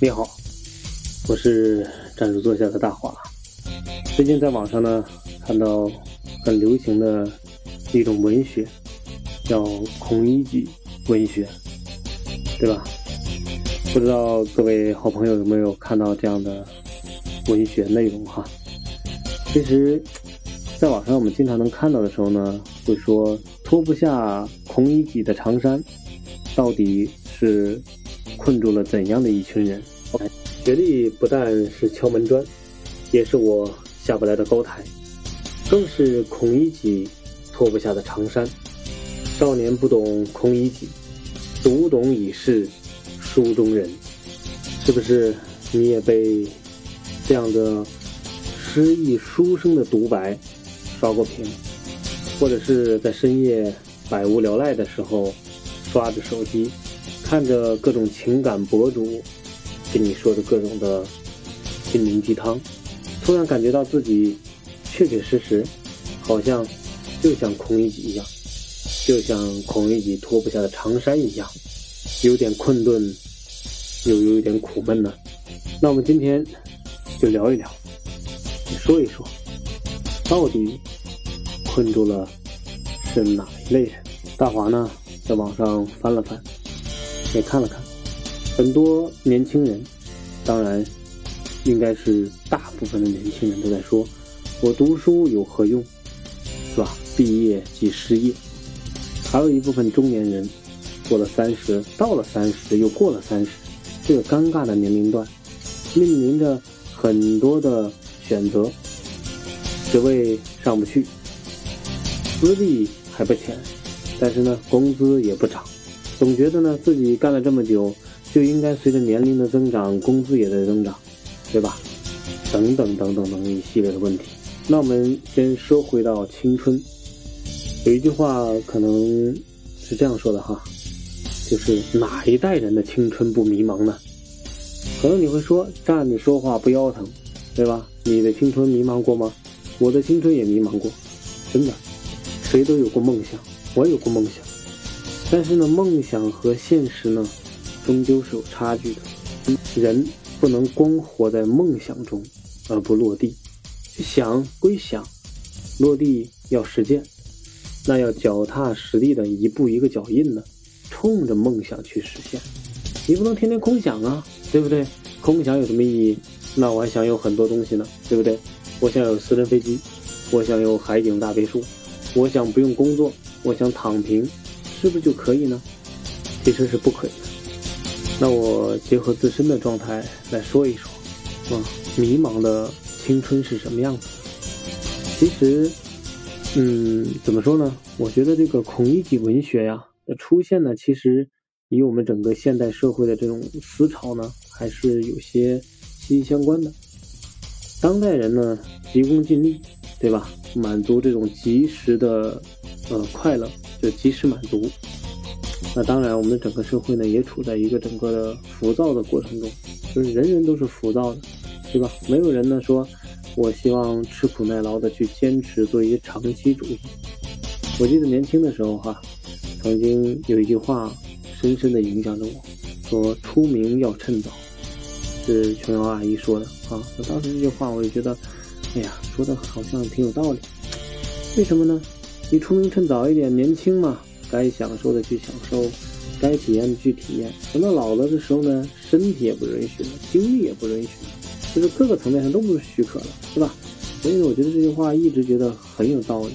你好，我是站住坐下的大华。最近在网上呢看到很流行的一种文学，叫孔乙己文学，对吧？不知道各位好朋友有没有看到这样的文学内容哈？其实，在网上我们经常能看到的时候呢，会说脱不下孔乙己的长衫，到底是？困住了怎样的一群人？学历不但是敲门砖，也是我下不来的高台，更是孔乙己脱不下的长衫。少年不懂孔乙己，读懂已是书中人。是不是你也被这样的诗意书生的独白刷过屏？或者是在深夜百无聊赖的时候，刷着手机？看着各种情感博主跟你说的各种的心灵鸡汤，突然感觉到自己确确实实好像就像孔乙己一样，就像孔乙己脱不下的长衫一样，有点困顿，又有一点苦闷呢。那我们今天就聊一聊，说一说，到底困住了是哪一类人？大华呢，在网上翻了翻。也看了看，很多年轻人，当然，应该是大部分的年轻人都在说：“我读书有何用，是吧？毕业即失业。”还有一部分中年人，过了三十，到了三十，又过了三十，这个尴尬的年龄段，面临着很多的选择，职位上不去，资历还不浅，但是呢，工资也不涨。总觉得呢，自己干了这么久，就应该随着年龄的增长，工资也在增长，对吧？等等等等等一系列的问题。那我们先说回到青春，有一句话可能是这样说的哈，就是哪一代人的青春不迷茫呢？可能你会说站着说话不腰疼，对吧？你的青春迷茫过吗？我的青春也迷茫过，真的，谁都有过梦想，我有过梦想。但是呢，梦想和现实呢，终究是有差距的。人不能光活在梦想中而不落地，想归想，落地要实践，那要脚踏实地的一步一个脚印呢，冲着梦想去实现。你不能天天空想啊，对不对？空想有什么意义？那我还想有很多东西呢，对不对？我想有私人飞机，我想有海景大别墅，我想不用工作，我想躺平。是不是就可以呢？其实是不可以的。那我结合自身的状态来说一说，啊，迷茫的青春是什么样子？其实，嗯，怎么说呢？我觉得这个孔乙己文学呀的出现呢，其实与我们整个现代社会的这种思潮呢，还是有些息息相关的。当代人呢，急功近利，对吧？满足这种及时的，呃，快乐。就及时满足。那当然，我们整个社会呢，也处在一个整个的浮躁的过程中，就是人人都是浮躁的，对吧？没有人呢说，我希望吃苦耐劳的去坚持做一些长期主义。我记得年轻的时候哈，曾经有一句话深深的影响着我，说出名要趁早，是琼瑶阿姨说的啊。我当时这句话，我就觉得，哎呀，说的好像挺有道理。为什么呢？你出名趁早一点，年轻嘛，该享受的去享受，该体验的去体验。等到老了的时候呢，身体也不允许了，精力也不允许了，就是各个层面上都不是许可了，是吧？所以呢，我觉得这句话一直觉得很有道理。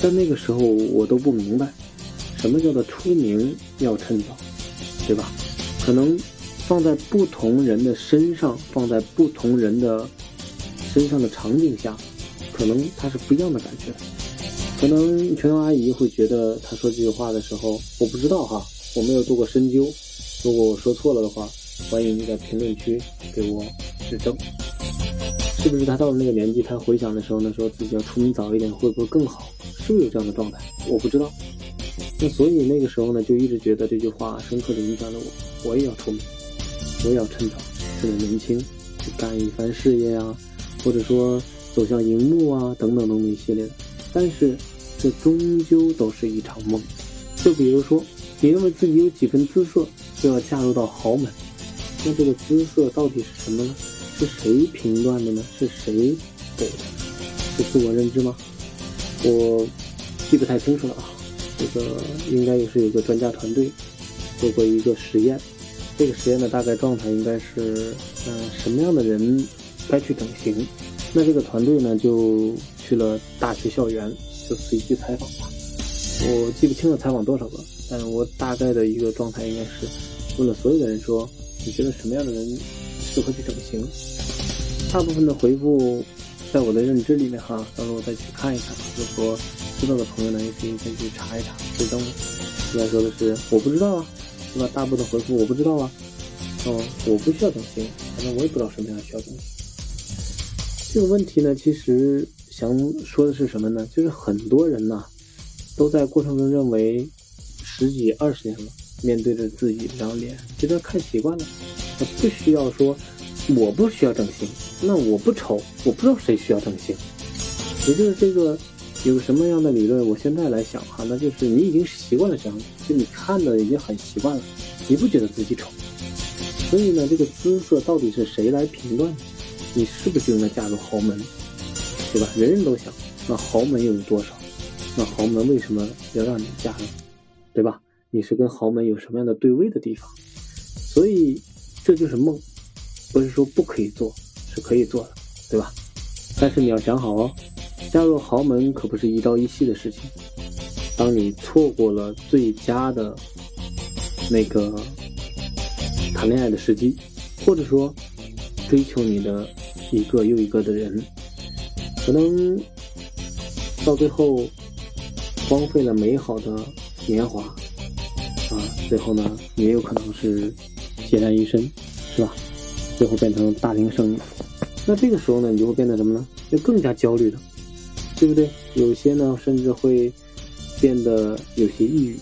在那个时候，我都不明白，什么叫做出名要趁早，对吧？可能放在不同人的身上，放在不同人的身上的场景下，可能它是不一样的感觉。可能琼瑶阿姨会觉得她说这句话的时候，我不知道哈，我没有做过深究。如果我说错了的话，欢迎你在评论区给我指正。是不是她到了那个年纪，她回想的时候呢，说自己要出名早一点，会不会更好？是不是有这样的状态？我不知道。那所以那个时候呢，就一直觉得这句话深刻的影响了我。我也要出名，我也要趁早，趁着年轻去干一番事业啊，或者说走向荧幕啊，等等等等一系列的。但是，这终究都是一场梦。就比如说，你认为自己有几分姿色，就要嫁入到豪门；那这个姿色到底是什么呢？是谁评断的呢？是谁给的？是自我认知吗？我记不太清楚了啊。这个应该也是有个专家团队做过一个实验。这个实验的大概状态应该是，嗯，什么样的人该去整形？那这个团队呢，就去了大学校园，就随机采访吧。我记不清了采访多少个，但是我大概的一个状态应该是问了所有的人说，你觉得什么样的人适合去整形？大部分的回复，在我的认知里面哈，到时候我再去看一看。如果知道的朋友呢，也可以再去查一查。最终应该说的是，我不知道啊。对吧？大部分回复我不知道啊，哦，我不需要整形，反正我也不知道什么样需要整形。这个问题呢，其实想说的是什么呢？就是很多人呐，都在过程中认为十几二十年了，面对着自己这张脸，觉得看习惯了，不需要说我不需要整形，那我不丑，我不知道谁需要整形，也就是这个。有什么样的理论？我现在来想哈，那就是你已经习惯了这样，就你看的已经很习惯了，你不觉得自己丑，所以呢，这个姿色到底是谁来评断？你是不是就应该嫁入豪门，对吧？人人都想，那豪门又有多少？那豪门为什么要让你嫁呢？对吧？你是跟豪门有什么样的对位的地方？所以这就是梦，不是说不可以做，是可以做的，对吧？但是你要想好哦。加入豪门可不是一朝一夕的事情。当你错过了最佳的那个谈恋爱的时机，或者说追求你的一个又一个的人，可能到最后荒废了美好的年华啊！最后呢，也有可能是孑然一身，是吧？最后变成大龄剩女。那这个时候呢，你就会变得什么呢？就更加焦虑了。对不对？有些呢，甚至会变得有些抑郁，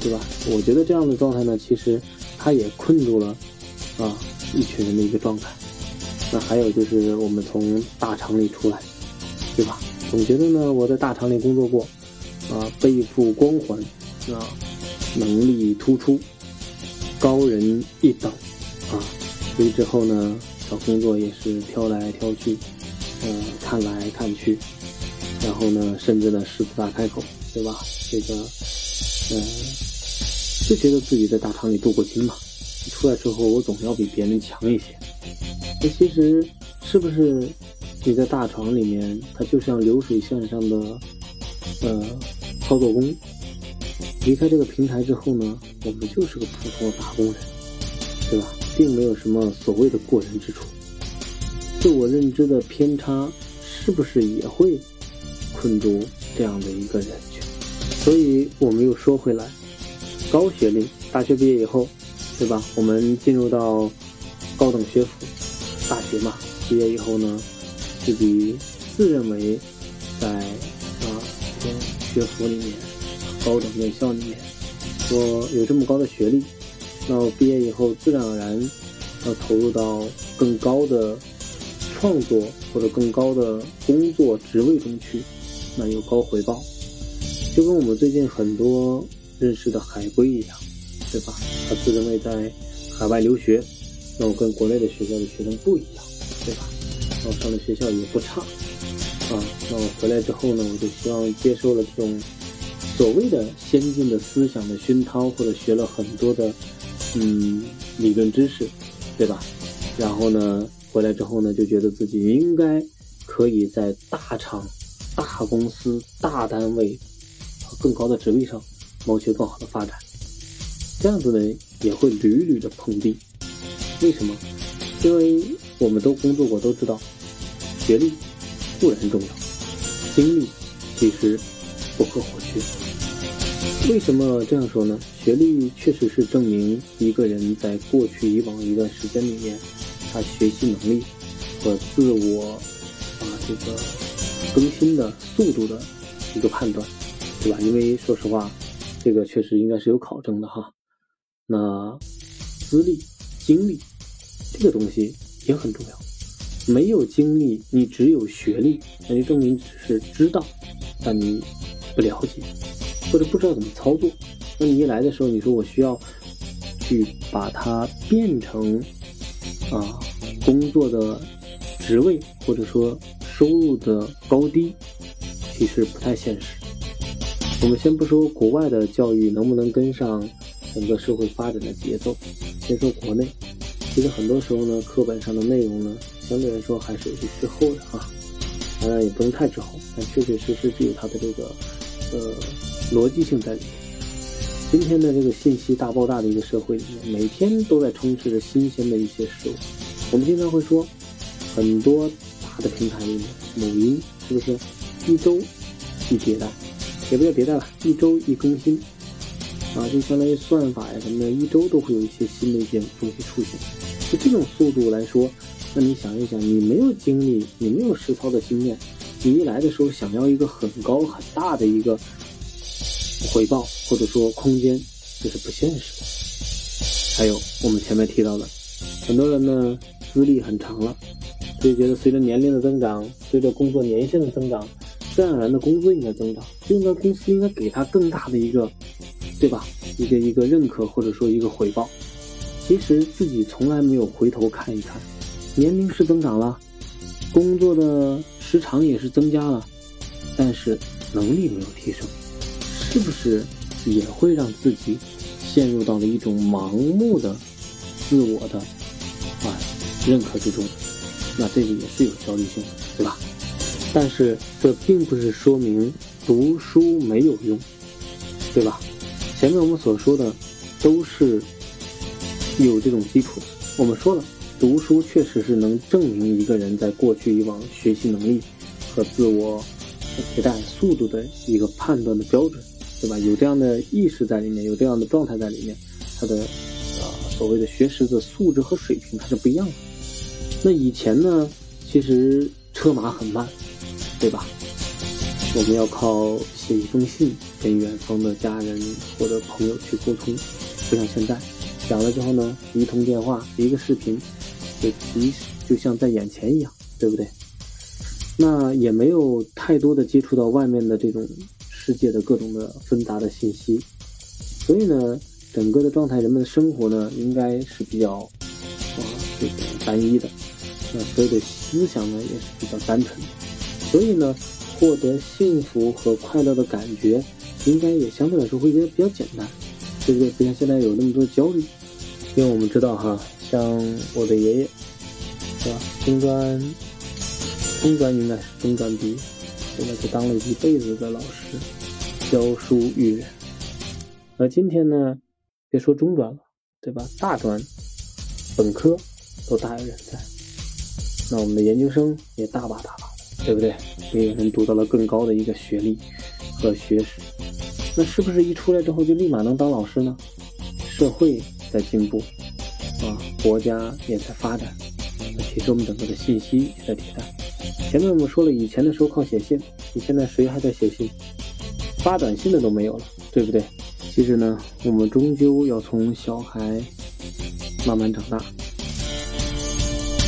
对吧？我觉得这样的状态呢，其实它也困住了啊一群人的一个状态。那还有就是我们从大厂里出来，对吧？总觉得呢，我在大厂里工作过，啊，背负光环，啊，能力突出，高人一等，啊，所以之后呢，找工作也是挑来挑去，呃，看来看去。然后呢，甚至呢，狮子大开口，对吧？这个，嗯，就觉得自己在大厂里镀过金嘛。出来之后，我总要比别人强一些。那其实，是不是你在大厂里面，它就像流水线上的呃操作工？离开这个平台之后呢，我们就是个普通的打工人，对吧？并没有什么所谓的过人之处。自我认知的偏差，是不是也会？困住这样的一个人群，所以我们又说回来，高学历，大学毕业以后，对吧？我们进入到高等学府，大学嘛，毕业以后呢，自己自认为在啊这个学府里面，高等院校里面，我有这么高的学历，那我毕业以后自然而然要投入到更高的创作或者更高的工作职位中去。那有高回报，就跟我们最近很多认识的海归一样，对吧？他自认为在海外留学，那我跟国内的学校的学生不一样，对吧？然后上的学校也不差，啊，那我回来之后呢，我就希望接受了这种所谓的先进的思想的熏陶，或者学了很多的嗯理论知识，对吧？然后呢，回来之后呢，就觉得自己应该可以在大厂。大公司、大单位和更高的职位上谋求更好的发展，这样子呢也会屡屡的碰壁。为什么？因为我们都工作过，都知道学历固然重要，经历其实不可或缺。为什么这样说呢？学历确实是证明一个人在过去以往一段时间里面，他学习能力和自我啊这个。更新的速度的一个判断，对吧？因为说实话，这个确实应该是有考证的哈。那资历、经历这个东西也很重要。没有经历，你只有学历，那就证明只是知道，但你不了解或者不知道怎么操作。那你一来的时候，你说我需要去把它变成啊工作的职位或者说收入的高低，其实不太现实。我们先不说国外的教育能不能跟上整个社会发展的节奏，先说国内，其实很多时候呢，课本上的内容呢，相对来说还是有些滞后的啊。当然也不能太滞后，但确确实实是有它的这个呃逻辑性在里面。今天的这个信息大爆炸的一个社会里面，每天都在充斥着新鲜的一些事物。我们经常会说，很多大的平台里面，某音是不是一周一迭代？也不叫迭代了，一周一更新，啊，就相当于算法呀什么的，一周都会有一些新的一些东西出现。就这种速度来说，那你想一想，你没有经历，你没有实操的经验，你一来的时候想要一个很高很大的一个回报或者说空间，这是不现实的。还有我们前面提到的，很多人呢资历很长了，就觉得随着年龄的增长，随着工作年限的增长。自然而然的工资应该增长，就应该公司应该给他更大的一个，对吧？一个一个认可或者说一个回报。其实自己从来没有回头看一看，年龄是增长了，工作的时长也是增加了，但是能力没有提升，是不是也会让自己陷入到了一种盲目的自我的啊认可之中？那这个也是有焦虑性的，对吧？但是这并不是说明读书没有用，对吧？前面我们所说的都是有这种基础。我们说了，读书确实是能证明一个人在过去以往学习能力和自我迭代速度的一个判断的标准，对吧？有这样的意识在里面，有这样的状态在里面，他的啊所谓的学识的素质和水平它是不一样的。那以前呢，其实车马很慢。对吧？我们要靠写一封信跟远方的家人或者朋友去沟通，不像现在，讲了之后呢，一通电话、一个视频，就即就像在眼前一样，对不对？那也没有太多的接触到外面的这种世界的各种的纷杂的信息，所以呢，整个的状态，人们的生活呢，应该是比较啊这个单一的，那所有的思想呢，也是比较单纯的。所以呢，获得幸福和快乐的感觉，应该也相对来说会觉得比较简单，对不对？不像现在有那么多焦虑。因为我们知道哈，像我的爷爷，是吧？中专，中专应该是中专毕业，现在是当了一辈子的老师，教书育人。而今天呢，别说中专了，对吧？大专、本科都大有人在。那我们的研究生也大把大把的。对不对？也有人读到了更高的一个学历和学识，那是不是一出来之后就立马能当老师呢？社会在进步，啊，国家也在发展，那其实我们整个的信息也在迭代。前面我们说了，以前的时候靠写信，你现在谁还在写信？发短信的都没有了，对不对？其实呢，我们终究要从小孩慢慢长大。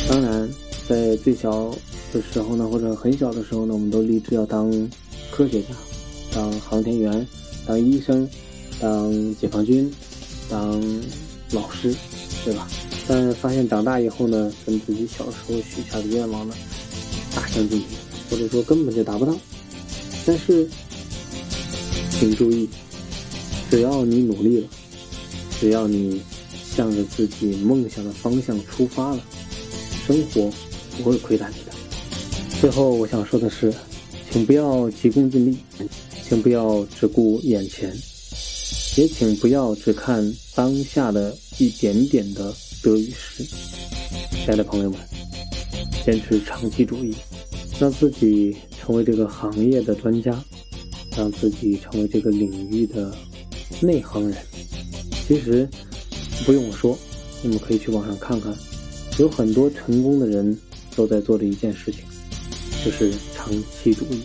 当然，在最小。的时候呢，或者很小的时候呢，我们都立志要当科学家，当航天员，当医生，当解放军，当老师，对吧？但发现长大以后呢，跟自己小时候许下的愿望呢，大相径庭，或者说根本就达不到。但是，请注意，只要你努力了，只要你向着自己梦想的方向出发了，生活不会亏待你的。最后我想说的是，请不要急功近利，请不要只顾眼前，也请不要只看当下的一点点的得与失。亲爱的朋友们，坚持长期主义，让自己成为这个行业的专家，让自己成为这个领域的内行人。其实不用我说，你们可以去网上看看，有很多成功的人都在做的一件事情。就是长期主义，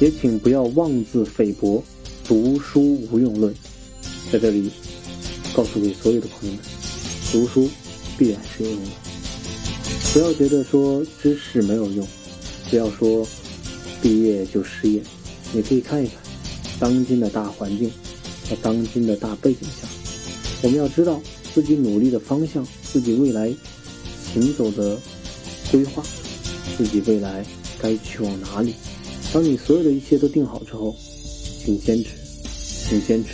也请不要妄自菲薄，读书无用论。在这里，告诉给所有的朋友们，读书必然是有用的。不要觉得说知识没有用，不要说毕业就失业。你可以看一看当今的大环境和当今的大背景下，我们要知道自己努力的方向，自己未来行走的规划，自己未来该去往哪里。当你所有的一切都定好之后，请坚持，请坚持，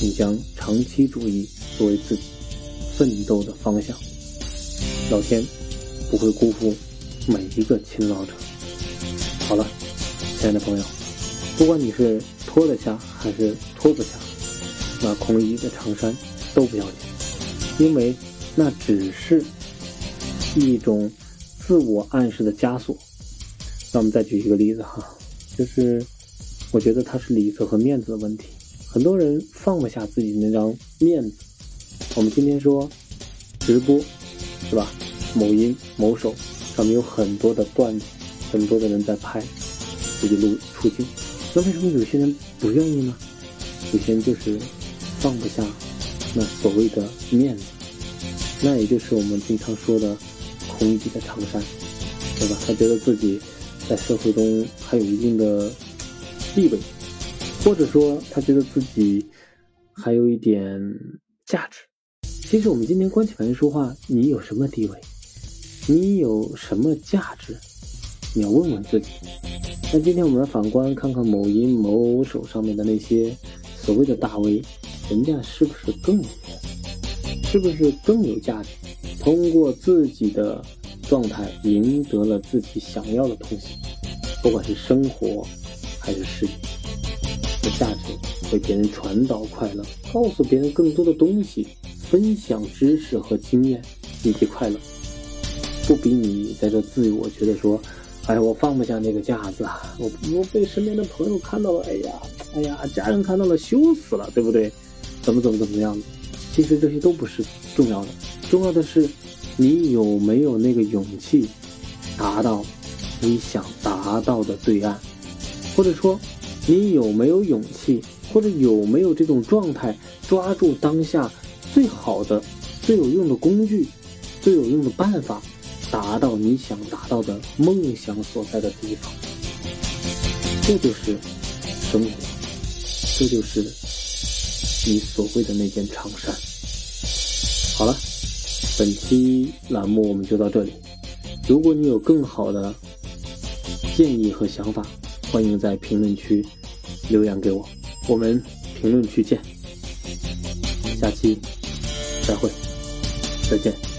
请将长期主义作为自己奋斗的方向。老天不会辜负每一个勤劳者。好了，亲爱的朋友，不管你是脱得下还是脱不下，那空一的长衫都不要紧，因为那只是一种自我暗示的枷锁。那我们再举一个例子哈，就是我觉得它是里子和面子的问题。很多人放不下自己那张面子。我们今天说直播，是吧？某音、某手上面有很多的段子，很多的人在拍自己录出镜。那为什么有些人不愿意呢？有些人就是放不下那所谓的面子，那也就是我们经常说的空己的长衫，对吧？他觉得自己。在社会中还有一定的地位，或者说他觉得自己还有一点价值。其实我们今天关起门说话，你有什么地位？你有什么价值？你要问问自己。那今天我们来反观看看某音某手上面的那些所谓的大 V，人家是不是更有面是不是更有价值？通过自己的。状态赢得了自己想要的东西，不管是生活还是事业的价值，为别人传导快乐，告诉别人更多的东西，分享知识和经验以及快乐，不比你在这自我觉得说，哎，我放不下那个架子啊，我我被身边的朋友看到了，哎呀，哎呀，家人看到了，羞死了，对不对？怎么怎么怎么样的？其实这些都不是重要的，重要的是。你有没有那个勇气达到你想达到的对岸？或者说，你有没有勇气，或者有没有这种状态，抓住当下最好的、最有用的工具、最有用的办法，达到你想达到的梦想所在的地方？这就是生活，这就是你所谓的那件长衫。好了。本期栏目我们就到这里。如果你有更好的建议和想法，欢迎在评论区留言给我。我们评论区见，下期再会，再见。